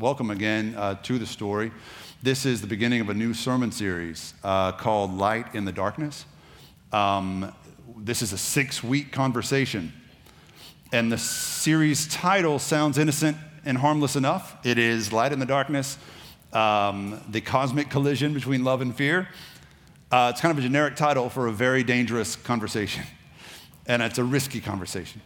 welcome again uh, to the story. This is the beginning of a new sermon series uh, called Light in the Darkness. Um, this is a six week conversation. And the series title sounds innocent and harmless enough. It is Light in the Darkness, um, the cosmic collision between love and fear. Uh, it's kind of a generic title for a very dangerous conversation, and it's a risky conversation.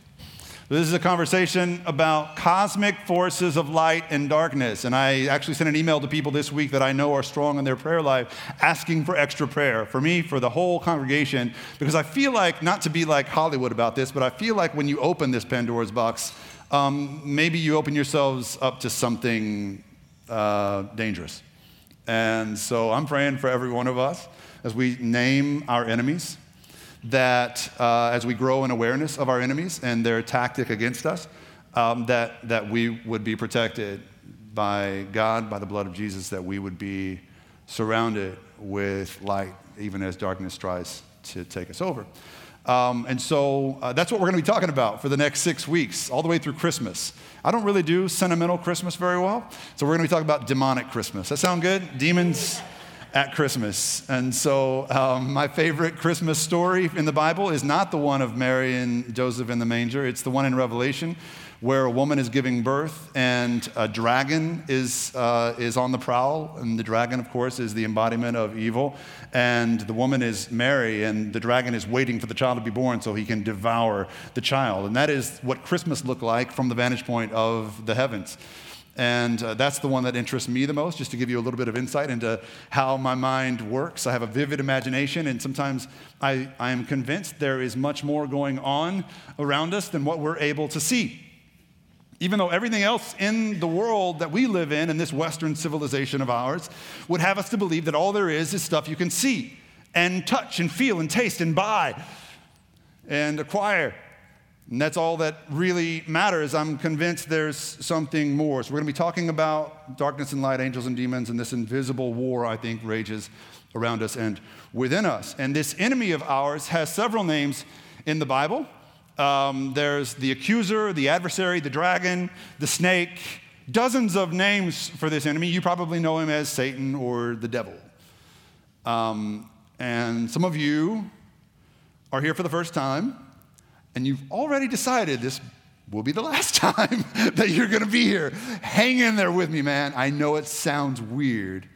This is a conversation about cosmic forces of light and darkness. And I actually sent an email to people this week that I know are strong in their prayer life asking for extra prayer for me, for the whole congregation, because I feel like, not to be like Hollywood about this, but I feel like when you open this Pandora's box, um, maybe you open yourselves up to something uh, dangerous. And so I'm praying for every one of us as we name our enemies that uh, as we grow in awareness of our enemies and their tactic against us, um, that, that we would be protected by God, by the blood of Jesus, that we would be surrounded with light, even as darkness tries to take us over. Um, and so uh, that's what we're going to be talking about for the next six weeks, all the way through Christmas. I don't really do sentimental Christmas very well, so we're going to be talking about demonic Christmas. That sound good? Demons at Christmas. And so, um, my favorite Christmas story in the Bible is not the one of Mary and Joseph in the manger, it's the one in Revelation where a woman is giving birth and a dragon is, uh, is on the prowl. And the dragon, of course, is the embodiment of evil. And the woman is Mary, and the dragon is waiting for the child to be born so he can devour the child. And that is what Christmas looked like from the vantage point of the heavens. And uh, that's the one that interests me the most, just to give you a little bit of insight into how my mind works. I have a vivid imagination, and sometimes I, I am convinced there is much more going on around us than what we're able to see. Even though everything else in the world that we live in, in this Western civilization of ours, would have us to believe that all there is is stuff you can see and touch and feel and taste and buy and acquire. And that's all that really matters. I'm convinced there's something more. So, we're going to be talking about darkness and light, angels and demons, and this invisible war, I think, rages around us and within us. And this enemy of ours has several names in the Bible. Um, there's the accuser, the adversary, the dragon, the snake, dozens of names for this enemy. You probably know him as Satan or the devil. Um, and some of you are here for the first time and you've already decided this will be the last time that you're going to be here. Hang in there with me, man. I know it sounds weird,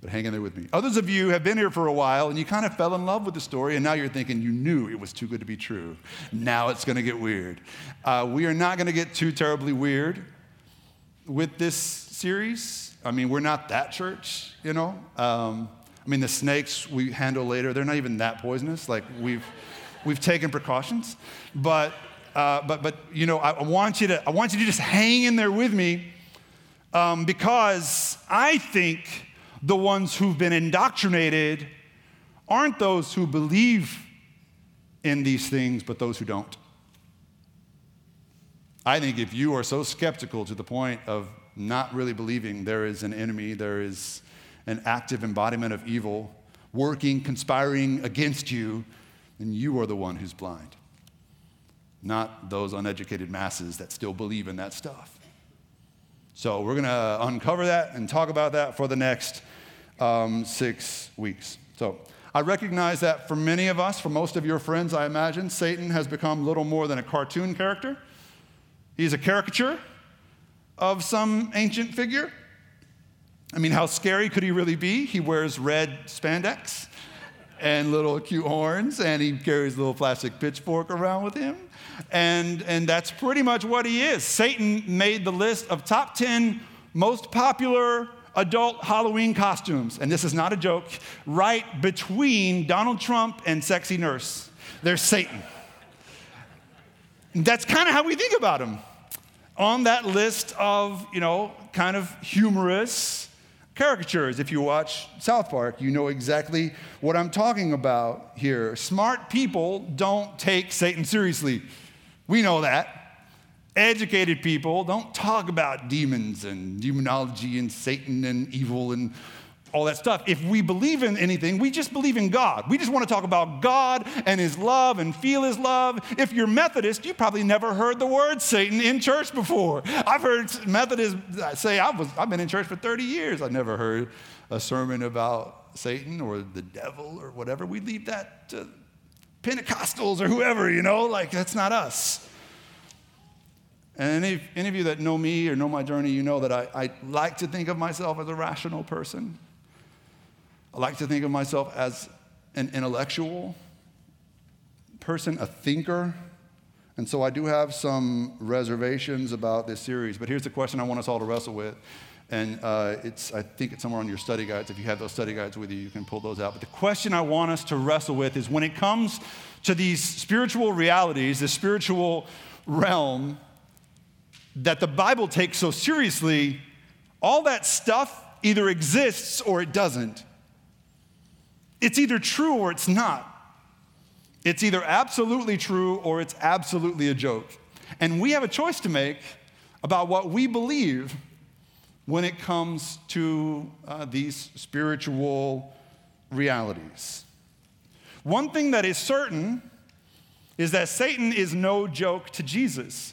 but hang in there with me. Others of you have been here for a while and you kind of fell in love with the story, and now you're thinking you knew it was too good to be true. Now it's going to get weird. Uh, we are not going to get too terribly weird with this series. I mean, we're not that church, you know. Um, I mean, the snakes we handle later, they're not even that poisonous. Like, we've. We've taken precautions, but, uh, but, but you know, I, want you to, I want you to just hang in there with me um, because I think the ones who've been indoctrinated aren't those who believe in these things, but those who don't. I think if you are so skeptical to the point of not really believing there is an enemy, there is an active embodiment of evil working, conspiring against you, and you are the one who's blind, not those uneducated masses that still believe in that stuff. So, we're going to uncover that and talk about that for the next um, six weeks. So, I recognize that for many of us, for most of your friends, I imagine, Satan has become little more than a cartoon character. He's a caricature of some ancient figure. I mean, how scary could he really be? He wears red spandex and little cute horns, and he carries a little plastic pitchfork around with him. And, and that's pretty much what he is. Satan made the list of top 10 most popular adult Halloween costumes, and this is not a joke, right between Donald Trump and Sexy Nurse. There's Satan. That's kind of how we think about him. On that list of, you know, kind of humorous, caricatures. If you watch South Park, you know exactly what I'm talking about here. Smart people don't take Satan seriously. We know that. Educated people don't talk about demons and demonology and Satan and evil and all that stuff. If we believe in anything, we just believe in God. We just want to talk about God and His love and feel His love. If you're Methodist, you probably never heard the word Satan in church before. I've heard Methodists uh, say, I was, I've been in church for 30 years. I never heard a sermon about Satan or the devil or whatever. We leave that to Pentecostals or whoever, you know, like that's not us. And any, any of you that know me or know my journey, you know that I, I like to think of myself as a rational person. I like to think of myself as an intellectual person, a thinker. And so I do have some reservations about this series. But here's the question I want us all to wrestle with. And uh, it's, I think it's somewhere on your study guides. If you have those study guides with you, you can pull those out. But the question I want us to wrestle with is when it comes to these spiritual realities, the spiritual realm, that the Bible takes so seriously, all that stuff either exists or it doesn't. It's either true or it's not. It's either absolutely true or it's absolutely a joke. And we have a choice to make about what we believe when it comes to uh, these spiritual realities. One thing that is certain is that Satan is no joke to Jesus.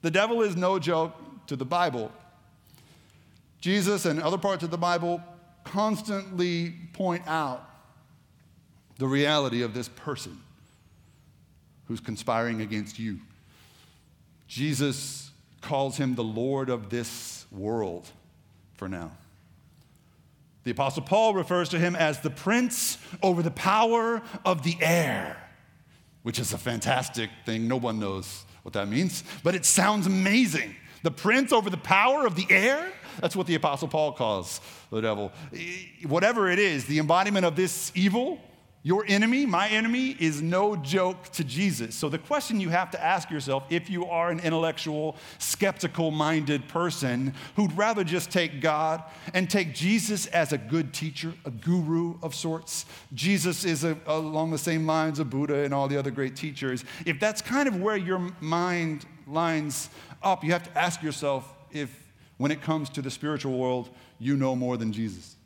The devil is no joke to the Bible. Jesus and other parts of the Bible constantly point out the reality of this person who's conspiring against you. Jesus calls him the Lord of this world for now. The Apostle Paul refers to him as the prince over the power of the air, which is a fantastic thing. No one knows what that means, but it sounds amazing. The prince over the power of the air? That's what the Apostle Paul calls the devil. Whatever it is, the embodiment of this evil, your enemy, my enemy, is no joke to Jesus. So, the question you have to ask yourself if you are an intellectual, skeptical minded person who'd rather just take God and take Jesus as a good teacher, a guru of sorts, Jesus is a, along the same lines of Buddha and all the other great teachers. If that's kind of where your mind lines up, you have to ask yourself if, when it comes to the spiritual world, you know more than Jesus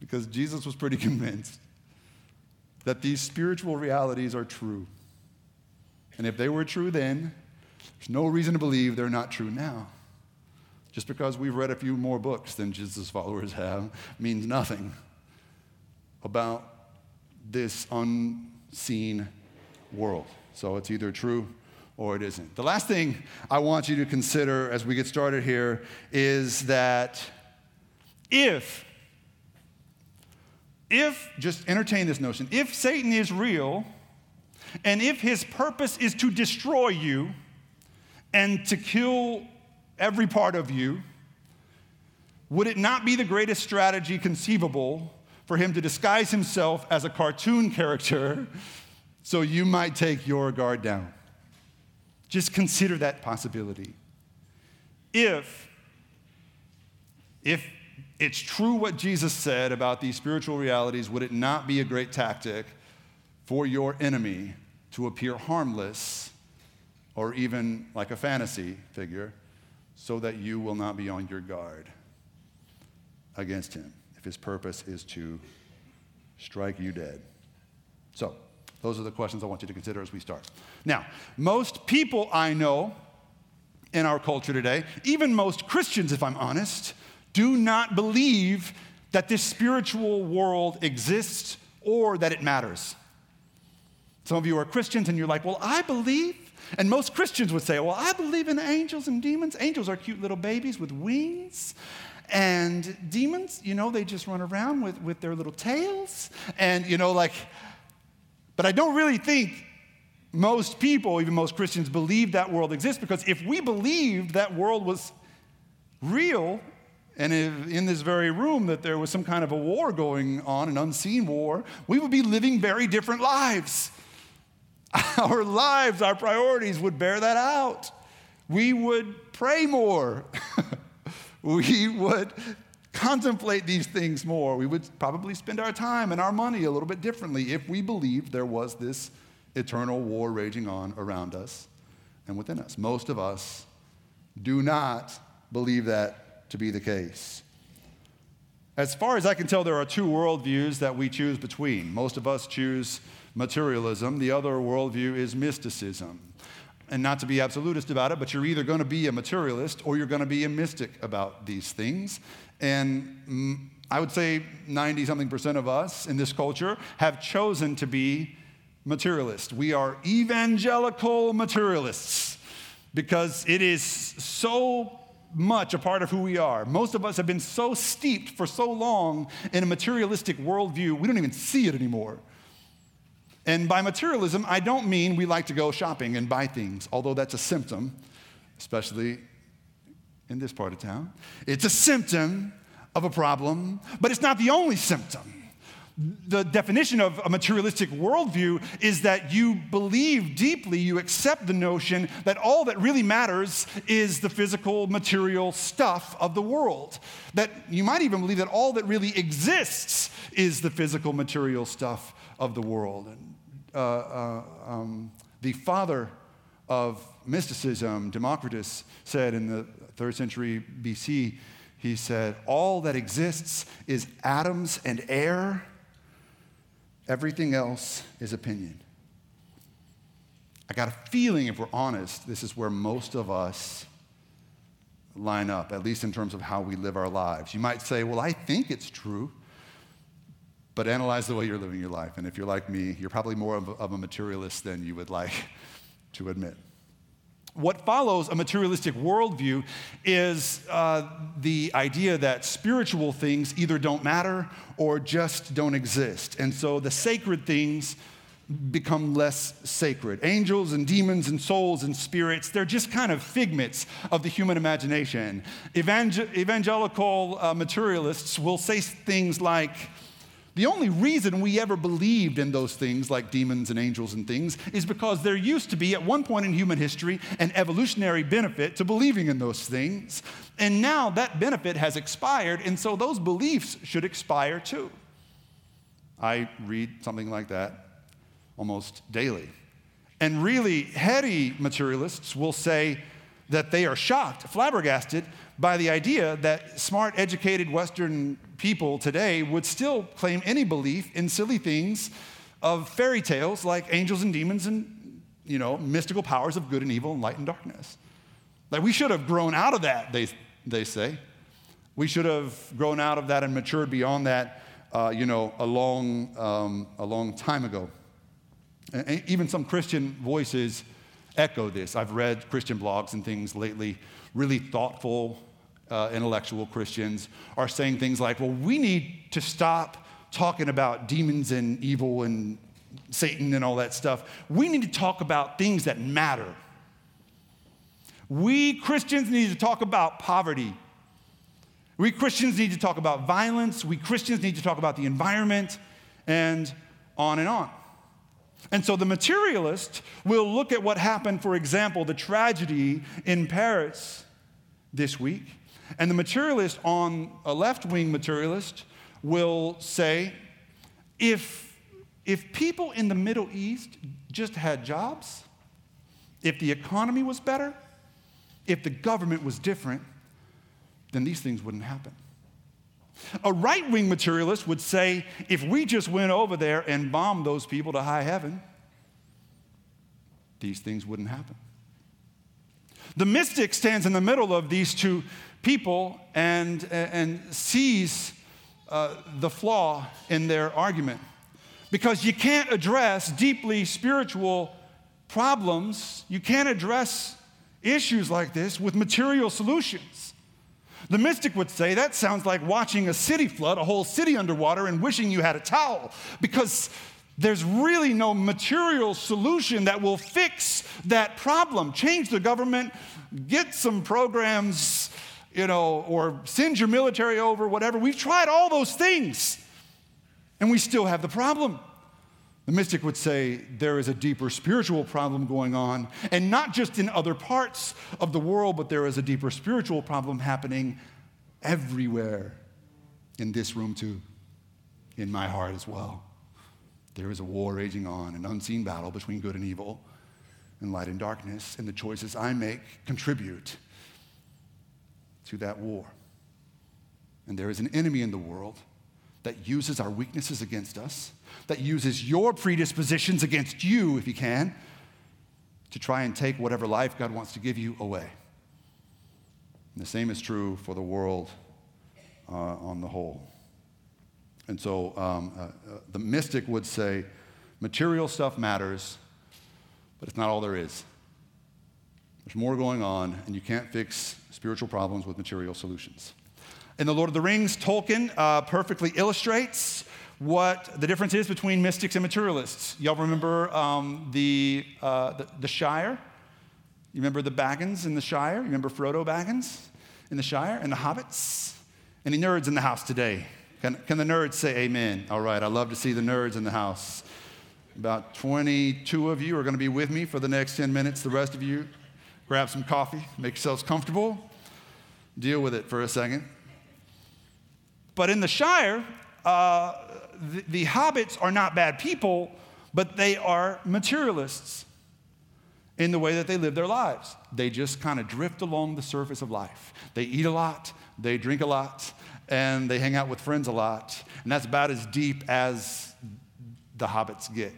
because Jesus was pretty convinced that these spiritual realities are true. And if they were true then, there's no reason to believe they're not true now. Just because we've read a few more books than Jesus' followers have means nothing about this unseen world. So it's either true or it isn't. The last thing I want you to consider as we get started here is that if if, just entertain this notion, if Satan is real, and if his purpose is to destroy you and to kill every part of you, would it not be the greatest strategy conceivable for him to disguise himself as a cartoon character so you might take your guard down? Just consider that possibility. If, if it's true what Jesus said about these spiritual realities, would it not be a great tactic for your enemy to appear harmless or even like a fantasy figure so that you will not be on your guard against him if his purpose is to strike you dead? So, those are the questions I want you to consider as we start. Now, most people I know in our culture today, even most Christians, if I'm honest, do not believe that this spiritual world exists or that it matters. Some of you are Christians and you're like, well, I believe. And most Christians would say, well, I believe in angels and demons. Angels are cute little babies with wings. And demons, you know, they just run around with, with their little tails. And, you know, like, but I don't really think most people, even most Christians, believe that world exists because if we believed that world was real and in this very room that there was some kind of a war going on, an unseen war, we would be living very different lives. Our lives, our priorities would bear that out. We would pray more. we would contemplate these things more. We would probably spend our time and our money a little bit differently if we believed there was this eternal war raging on around us and within us. Most of us do not believe that to be the case. As far as I can tell, there are two worldviews that we choose between. Most of us choose materialism, the other worldview is mysticism. And not to be absolutist about it, but you're either going to be a materialist or you're going to be a mystic about these things. And mm, I would say 90 something percent of us in this culture have chosen to be materialist. We are evangelical materialists because it is so much a part of who we are. Most of us have been so steeped for so long in a materialistic worldview, we don't even see it anymore. And by materialism, I don't mean we like to go shopping and buy things, although that's a symptom, especially in this part of town. It's a symptom of a problem, but it's not the only symptom the definition of a materialistic worldview is that you believe deeply, you accept the notion that all that really matters is the physical, material stuff of the world. That you might even believe that all that really exists is the physical, material stuff of the world. And, uh, uh, um, the father of mysticism, Democritus, said in the third century BC, he said, All that exists is atoms and air Everything else is opinion. I got a feeling, if we're honest, this is where most of us line up, at least in terms of how we live our lives. You might say, Well, I think it's true, but analyze the way you're living your life. And if you're like me, you're probably more of a, materialist than you would like to admit. What follows a materialistic worldview is uh, the idea that spiritual things either don't matter or just don't exist. And so the sacred things become less sacred. Angels and demons and souls and spirits, they're just kind of figments of the human imagination. Evangel- evangelical uh, materialists will say things like, the only reason we ever believed in those things, like demons and angels and things, is because there used to be, at one point in human history, an evolutionary benefit to believing in those things. And now that benefit has expired, and so those beliefs should expire too. I read something like that almost daily. And really heady materialists will say that they are shocked, flabbergasted by the idea that smart, educated Western people today would still claim any belief in silly things of fairy tales like angels and demons and, you know, mystical powers of good and evil and light and darkness. Like we should have grown out of that, they, they say. We should have grown out of that and matured beyond that, uh, you know, a long, um, a long time ago. And even some Christian voices echo this. I've read Christian blogs and things lately, really thoughtful, uh, intellectual Christians are saying things like, well, we need to stop talking about demons and evil and Satan and all that stuff. We need to talk about things that matter. We Christians need to talk about poverty. We Christians need to talk about violence. We Christians need to talk about the environment and on and on. And so the materialist will look at what happened, for example, the tragedy in Paris this week. And the materialist on a left wing materialist will say if, if people in the Middle East just had jobs, if the economy was better, if the government was different, then these things wouldn't happen. A right wing materialist would say if we just went over there and bombed those people to high heaven, these things wouldn't happen. The mystic stands in the middle of these two people and, and sees uh, the flaw in their argument. Because you can't address deeply spiritual problems, you can't address issues like this with material solutions. The mystic would say that sounds like watching a city flood, a whole city underwater, and wishing you had a towel, because there's really no material solution that will fix that problem. Change the government, get some programs, you know, or send your military over, whatever. We've tried all those things, and we still have the problem. The mystic would say there is a deeper spiritual problem going on, and not just in other parts of the world, but there is a deeper spiritual problem happening everywhere in this room, too, in my heart as well. There is a war raging on, an unseen battle between good and evil, and light and darkness, and the choices I make contribute to that war. And there is an enemy in the world that uses our weaknesses against us, that uses your predispositions against you, if you can, to try and take whatever life God wants to give you away. And the same is true for the world uh, on the whole. And so um, uh, uh, the mystic would say material stuff matters, but it's not all there is. There's more going on, and you can't fix spiritual problems with material solutions. In The Lord of the Rings, Tolkien uh, perfectly illustrates what the difference is between mystics and materialists. Y'all remember um, the, uh, the, the, Shire? You remember the Baggins in the Shire? You remember Frodo Baggins in the Shire and the Hobbits? Any nerds in the house today? Can, can the nerds say amen? All right, I love to see the nerds in the house. About 22 of you are going to be with me for the next 10 minutes. The rest of you, grab some coffee, make yourselves comfortable, deal with it for a second. But in the Shire, uh, the, the hobbits are not bad people, but they are materialists in the way that they live their lives. They just kind of drift along the surface of life. They eat a lot, they drink a lot, and they hang out with friends a lot. And that's about as deep as the hobbits get.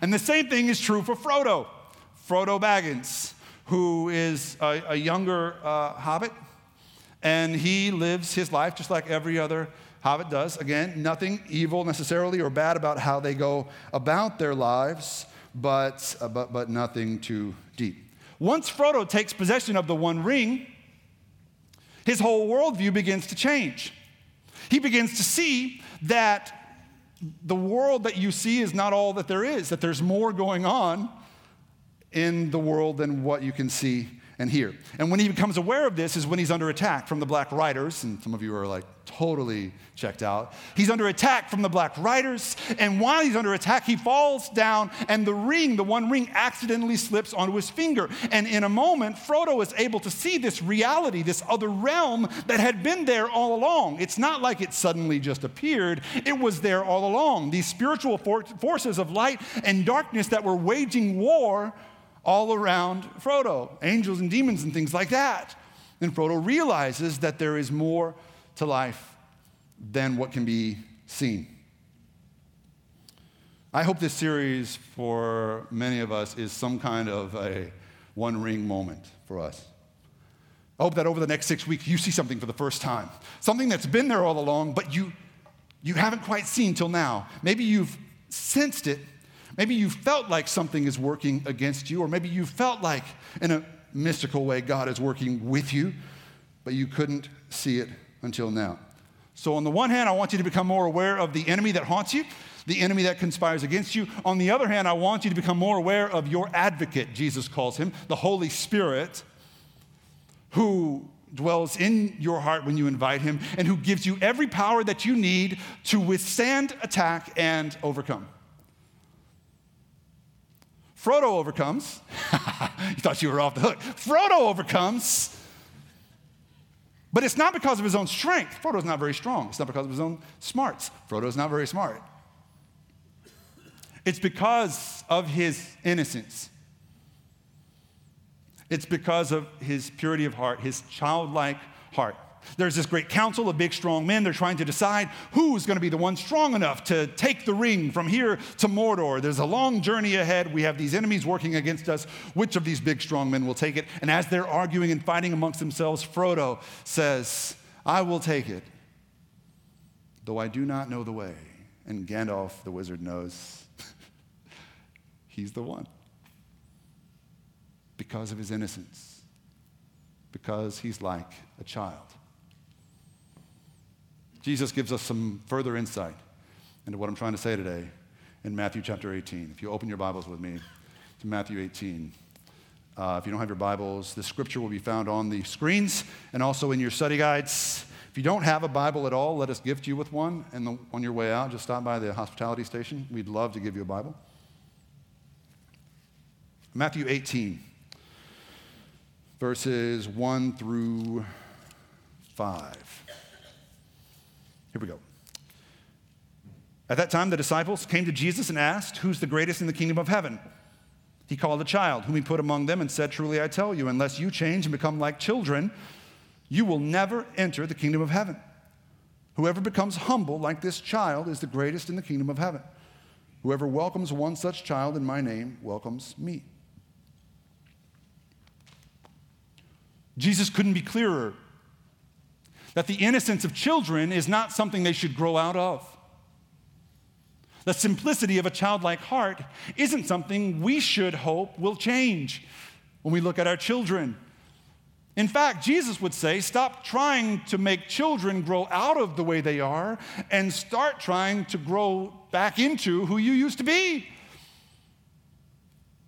And the same thing is true for Frodo, Frodo Baggins, who is a, a younger uh, hobbit and he lives his life just like every other hobbit does. Again, nothing evil necessarily or bad about how they go about their lives, but, uh, but, but nothing too deep. Once Frodo takes possession of the One Ring, his whole worldview begins to change. He begins to see that the world that you see is not all that there is, that there's more going on in the world than what you can see and hear. And when he becomes aware of this is when he's under attack from the Black Riders, and some of you are like totally checked out. He's under attack from the Black Riders, and while he's under attack, he falls down, and the ring, the one ring, accidentally slips onto his finger. And in a moment, Frodo is able to see this reality, this other realm that had been there all along. It's not like it suddenly just appeared, it was there all along. These spiritual for- forces of light and darkness that were waging war all around Frodo, angels and demons and things like that. And Frodo realizes that there is more to life than what can be seen. I hope this series for many of us is some kind of a one ring moment for us. I hope that over the next six weeks you see something for the first time, something that's been there all along, but you, you haven't quite seen till now. Maybe you've sensed it, Maybe you felt like something is working against you, or maybe you felt like in a mystical way God is working with you, but you couldn't see it until now. So, on the one hand, I want you to become more aware of the enemy that haunts you, the enemy that conspires against you. On the other hand, I want you to become more aware of your advocate, Jesus calls him, the Holy Spirit, who dwells in your heart when you invite him and who gives you every power that you need to withstand attack and overcome. Frodo overcomes. you thought you were off the hook. Frodo overcomes. But it's not because of his own strength. Frodo's not very strong. It's not because of his own smarts. Frodo's not very smart. It's because of his innocence. It's because of his purity of heart, his childlike heart. There's this great council of big, strong men. They're trying to decide who's going to be the one strong enough to take the ring from here to Mordor. There's a long journey ahead. We have these enemies working against us. Which of these big, strong men will take it? And as they're arguing and fighting amongst themselves, Frodo says, I will take it, though I do not know the way. And Gandalf, the wizard, knows he's the one because of his innocence, because he's like a child. Jesus gives us some further insight into what I'm trying to say today in Matthew chapter 18. If you open your Bibles with me to Matthew 18. Uh, if you don't have your Bibles, the scripture will be found on the screens and also in your study guides. If you don't have a Bible at all, let us gift you with one. And the, on your way out, just stop by the hospitality station. We'd love to give you a Bible. Matthew 18, verses 1 through 5. Here we go. At that time, the disciples came to Jesus and asked, Who's the greatest in the kingdom of heaven? He called a child, whom he put among them, and said, Truly I tell you, unless you change and become like children, you will never enter the kingdom of heaven. Whoever becomes humble like this child is the greatest in the kingdom of heaven. Whoever welcomes one such child in my name welcomes me. Jesus couldn't be clearer that the innocence of children is not something they should grow out of. The simplicity of a childlike heart isn't something we should hope will change when we look at our children. In fact, Jesus would say, stop trying to make children grow out of the way they are and start trying to grow back into who you used to be.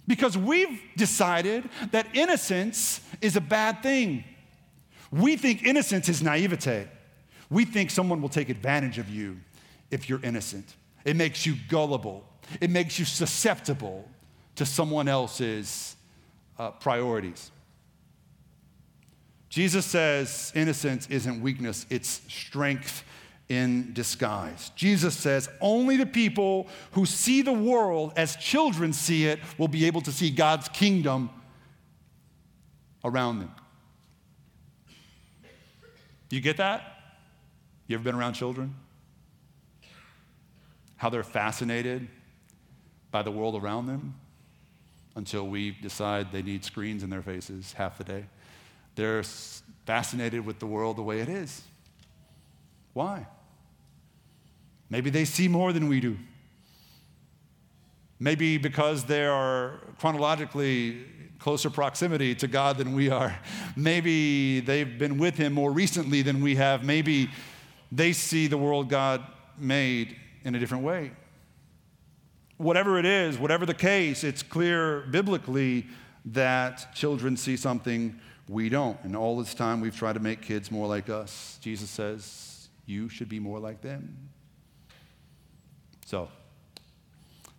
Because we've decided that innocence is a bad thing. We think innocence is naivete. We think someone will take advantage of you if you're innocent. It makes you gullible, it makes you susceptible to someone else's uh, priorities. Jesus says innocence isn't weakness, it's strength in disguise. Jesus says only the people who see the world as children see it will be able to see God's kingdom around them. You get that? You ever been around children? How they're fascinated by the world around them until we decide they need screens in their faces half the day. They're fascinated with the world the way it is. Why? Maybe they see more than we do. Maybe because they are chronologically closer proximity to God than we are. Maybe they've been with Him more recently than we have. Maybe they see the world God made in a different way. Whatever it is, whatever the case, it's clear biblically that children see something we don't. And all this time we've tried to make kids more like us. Jesus says, You should be more like them. So,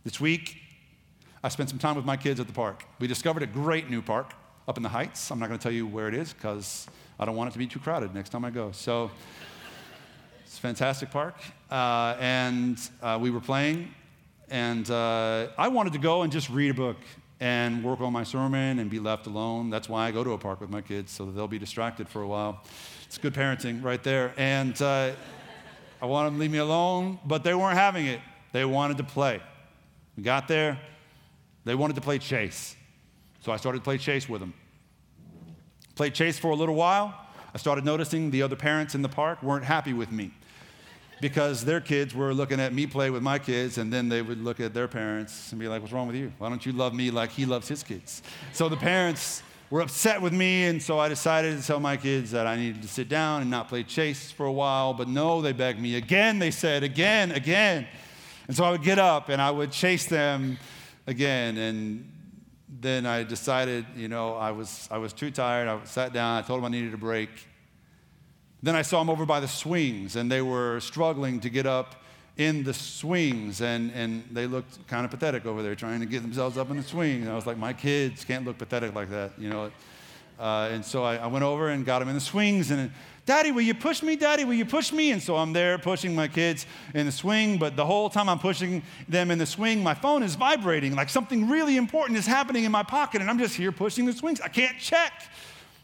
this week, I spent some time with my kids at the park. We discovered a great new park up in the Heights. I'm not going to tell you where it is because I don't want it to be too crowded next time I go. So it's a fantastic park. Uh, and uh, we were playing, and uh, I wanted to go and just read a book and work on my sermon and be left alone. That's why I go to a park with my kids, so that they'll be distracted for a while. It's good parenting right there. And uh, I want them to leave me alone, but they weren't having it. They wanted to play. We got there, they wanted to play chase. So I started to play chase with them. Played chase for a little while. I started noticing the other parents in the park weren't happy with me because their kids were looking at me play with my kids, and then they would look at their parents and be like, What's wrong with you? Why don't you love me like he loves his kids? So the parents were upset with me, and so I decided to tell my kids that I needed to sit down and not play chase for a while. But no, they begged me again, they said, again, again. And so I would get up and I would chase them again. And then I decided, you know, I was, I was too tired. I sat down. I told them I needed a break. Then I saw them over by the swings, and they were struggling to get up in the swings, and, and they looked kind of pathetic over there trying to get themselves up in the swing. And I was like, my kids can't look pathetic like that, you know. Uh, and so I, I, went over and got them in the swings, and Daddy, will you push me? Daddy, will you push me? And so I'm there pushing my kids in the swing, but the whole time I'm pushing them in the swing, my phone is vibrating like something really important is happening in my pocket, and I'm just here pushing the swings. I can't check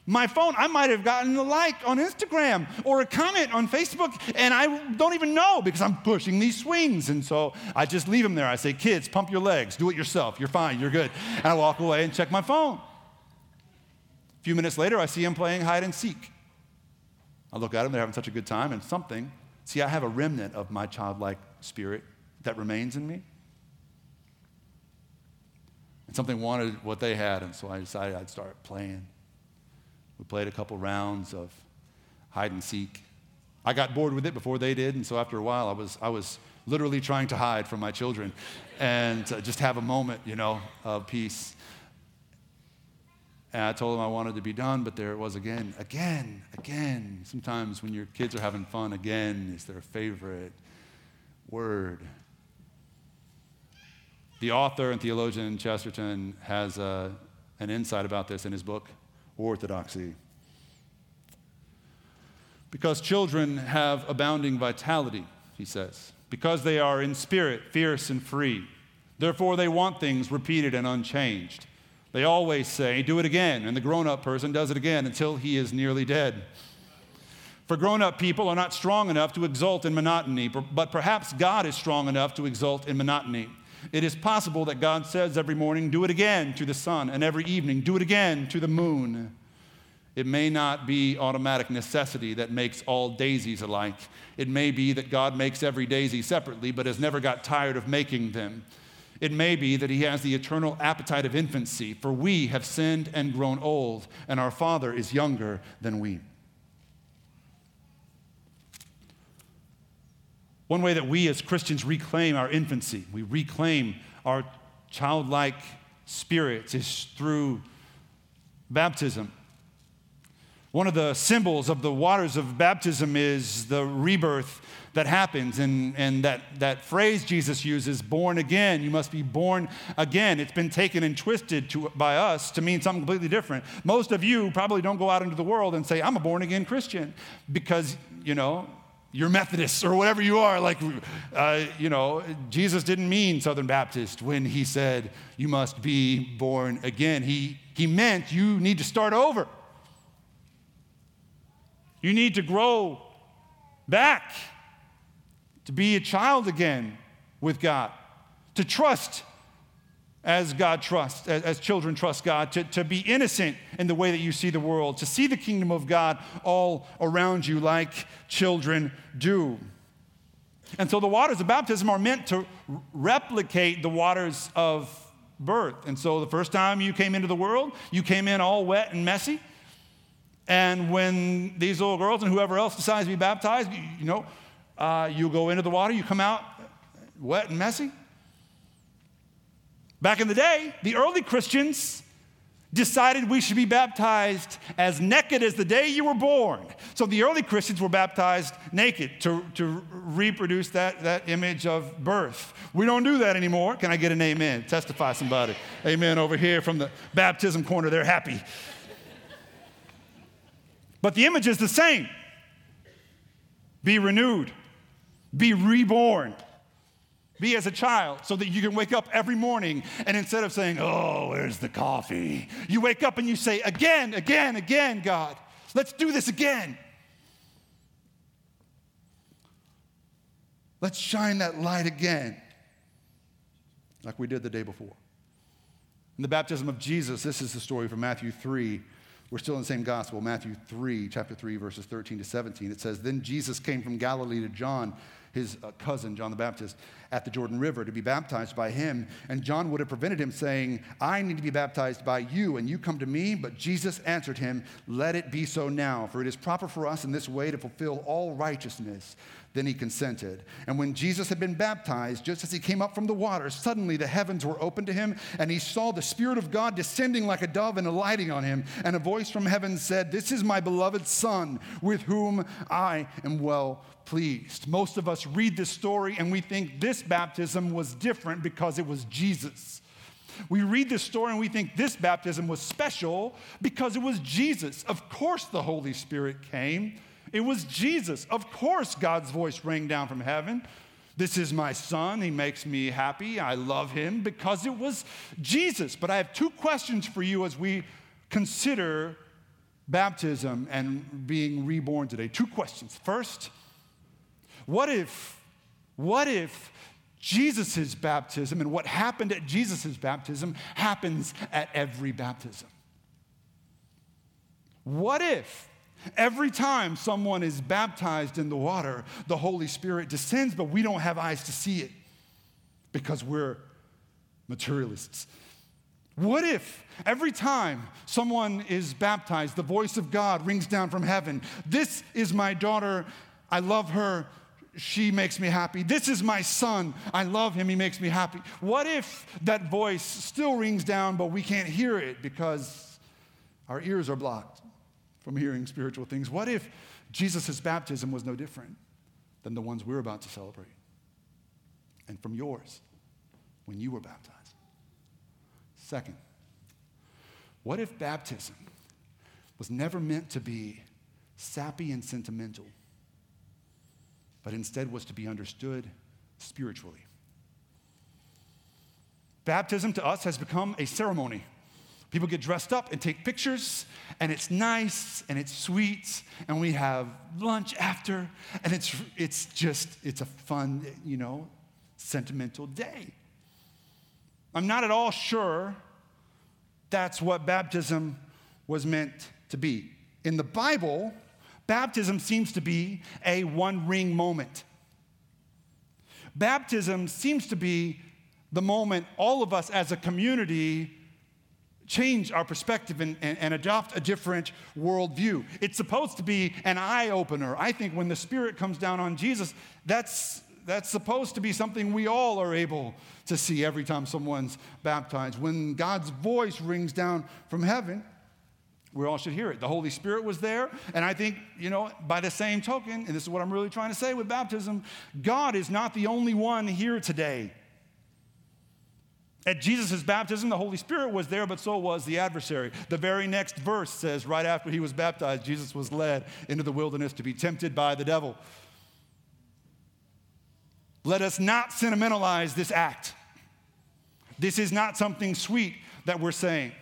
my phone. I might have gotten a like on Instagram or a comment on Facebook, and I don't even know because I'm pushing these swings. And so I just leave them there. I say, Kids, pump your legs, do it yourself. You're fine, you're good. And I walk away and check my phone. A few minutes later, I see them playing hide and seek. I look at them, they're having such a good time, and something, see, I have a remnant of my childlike spirit that remains in me. And something wanted what they had, and so I decided I'd start playing. We played a couple rounds of hide and seek. I got bored with it before they did, and so after a while, I was, I was literally trying to hide from my children and uh, just have a moment, you know, of peace. And I told them I wanted to be done, but there it was again, again, again. Sometimes when your kids are having fun, again is their favorite word. The author and theologian Chesterton has uh, an insight about this in his book, Orthodoxy. Because children have abounding vitality, he says, because they are in spirit fierce and free. Therefore, they want things repeated and unchanged. They always say, Do it again. And the grown up person does it again until he is nearly dead. For grown up people are not strong enough to exult in monotony, but perhaps God is strong enough to exult in monotony. It is possible that God says every morning, Do it again to the sun, and every evening, Do it again to the moon. It may not be automatic necessity that makes all daisies alike. It may be that God makes every daisy separately, but has never got tired of making them. It may be that He has the eternal appetite of infancy, for we have sinned and grown old, and our Father is younger than we. One way that we as Christians reclaim our infancy, we reclaim our childlike spirits, is through baptism. One of the symbols of the waters of baptism is the rebirth that happens. And, and that, that phrase Jesus uses, born again, you must be born again. It's been taken and twisted to, by us to mean something completely different. Most of you probably don't go out into the world and say, I'm a born again Christian because, you know, you're Methodist or whatever you are. Like, uh, you know, Jesus didn't mean Southern Baptist when he said, you must be born again. He, he meant you need to start over. You need to grow back, to be a child again with God, to trust as God trusts, as, children trust God, to, to be innocent in the way that you see the world, to see the kingdom of God all around you like children do. And so the waters of baptism are meant to replicate the waters of birth. And so the first time you came into the world, you came in all wet and messy. And when these little girls and whoever else decides to be baptized, you, know, uh, you go into the water, you come out wet and messy. Back in the day, the early Christians decided we should be baptized as naked as the day you were born. So the early Christians were baptized naked to, to reproduce that, that image of birth. We don't do that anymore. Can I get an amen? Testify somebody. Amen over here from the baptism corner. They're happy. But the image is the same be renewed, be reborn. Be as a child so that you can wake up every morning and instead of saying, Oh, where's the coffee? You wake up and you say, Again, again, again, God, let's do this again. Let's shine that light again, like we did the day before. In the baptism of Jesus, this is the story from Matthew 3. We're still in the same gospel, Matthew 3, chapter 3, verses 13 to 17. It says, Then Jesus came from Galilee to John his uh, cousin, John the Baptist, at the Jordan River to be baptized by him. And John would have prevented him, saying, I need to be baptized by you, and you come to me. But Jesus answered him, Let it be so now, for it is proper for us in this way to fulfill all righteousness. Then he consented. And when Jesus had been baptized, just as he came up from the water, suddenly the heavens were opened to him, and he saw the Spirit of God descending like a dove and alighting on him. And a voice from heaven said, This is my beloved Son, with whom I am well pleased. Most of us read this story and we think this baptism was different because it was Jesus. We read this story and we think this baptism was special because it was Jesus. Of course, the Holy Spirit came. It was Jesus. Of course, God's voice rang down from heaven. This is my son. He makes me happy. I love him because it was Jesus. But I have two questions for you as we consider baptism and being reborn today. Two questions. First, what if, what if Jesus' baptism and what happened at Jesus' baptism happens at every baptism? What if Every time someone is baptized in the water, the Holy Spirit descends, but we don't have eyes to see it because we're materialists. What if every time someone is baptized, the voice of God rings down from heaven? This is my daughter. I love her. She makes me happy. This is my son. I love him. He makes me happy. What if that voice still rings down, but we can't hear it because our ears are blocked? from hearing spiritual things. What if Jesus' baptism was no different than the ones we're about to celebrate? And from yours when you were baptized? Second, what if baptism was never meant to be sappy and sentimental, but instead was to be understood spiritually? Baptism to us has become a ceremony People get dressed up and take pictures, and it's nice and it's sweet, and we have lunch after, and it's, it's just, it's a fun, you know, sentimental day. I'm not at all sure that's what baptism was meant to be. In the Bible, baptism seems to be a one ring moment. Baptism seems to be the moment all of us as a community change our perspective and, and, and, adopt a different worldview. It's supposed to be an eye opener. I think when the Spirit comes down on Jesus, that's, that's supposed to be something we all are able to see every time someone's baptized. When God's voice rings down from heaven, we all should hear it. The Holy Spirit was there, and I think, you know, by the same token, and this is what I'm really trying to say with baptism God is not the only one here today. At Jesus' baptism, the Holy Spirit was there, but so was the adversary. The very next verse says, right after he was baptized, Jesus was led into the wilderness to be tempted by the devil. Let us not sentimentalize this act. This is not something sweet that we're saying.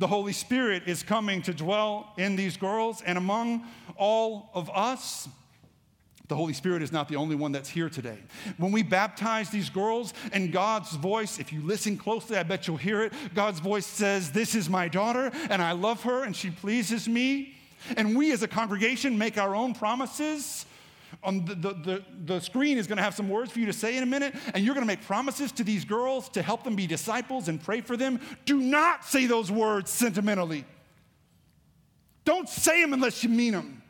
The Holy Spirit is coming to dwell in these girls and among all of us. The Holy Spirit is not the only one that's here today. When we baptize these girls and God's voice, if you listen closely, I bet you'll hear it. God's voice says, This is my daughter, and I love her, and she pleases me. And we as a congregation make our own promises. On the, the, the, the screen is going to have some words for you to say in a minute, and you're going to make promises to these girls to help them be disciples and pray for them. Do not say those words sentimentally. Don't say them unless you mean them.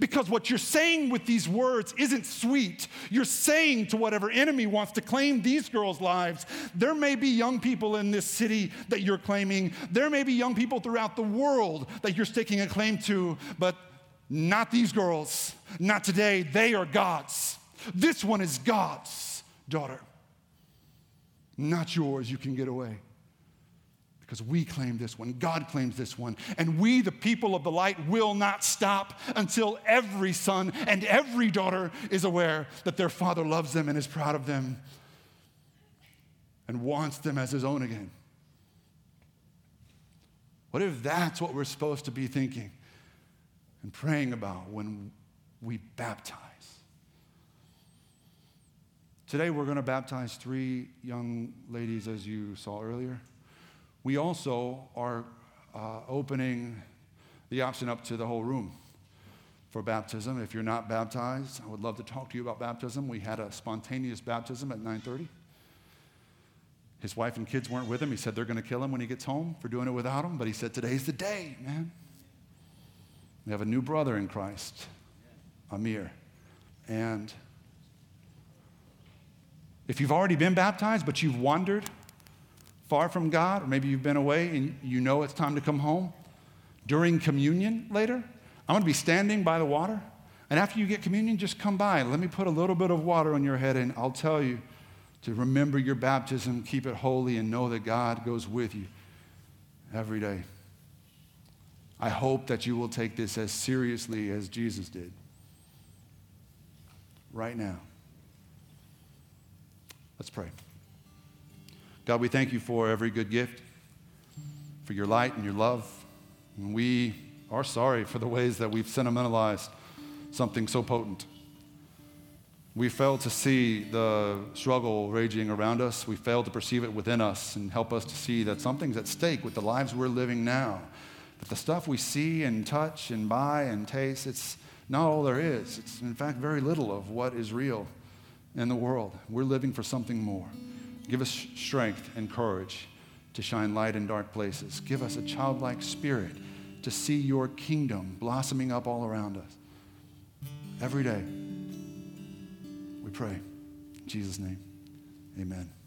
Because what you're saying with these words isn't sweet. You're saying to whatever enemy wants to claim these girls' lives. There may be young people in this city that you're claiming. There may be young people throughout the world that you're staking a claim to, but not these girls. Not today. They are God's. This one is God's daughter. Not yours. You can get away because we claim this one, God claims this one, and we, the people of the light, will not stop until every son and every daughter is aware that their father loves them and is proud of them and wants them as his own again. What if that's what we're supposed to be thinking and praying about when we baptize? Today, we're going to baptize three young ladies, as you saw earlier. We also are uh, opening the option up to the whole room for baptism. If you're not baptized, I would love to talk to you about baptism. We had a spontaneous baptism at 9:30. His wife and kids weren't with him. He said they're going to kill him when he gets home for doing it without him, but he said today's the day, man. We have a new brother in Christ, Amir. And if you've already been baptized but you've wandered far from God, or maybe you've been away and you know it's time to come home, during communion later, I'm going to be standing by the water. And after you get communion, just come by. Let me put a little bit of water on your head, and I'll tell you to remember your baptism, keep it holy, and know that God goes with you every day. I hope that you will take this as seriously as Jesus did right now. Let's pray. God, we thank you for every good gift, for your light and your love. And we are sorry for the ways that we've sentimentalized something so potent. We fail to see the struggle raging around us. We fail to perceive it within us and help us to see that something's at stake with the lives we're living now. That the stuff we see and touch and buy and taste, it's not all there is. It's, in fact, very little of what is real in the world. We're living for something more. Give us strength and courage to shine light in dark places. Give us a childlike spirit to see your kingdom blossoming up all around us. Every day, we pray. In Jesus' name, amen.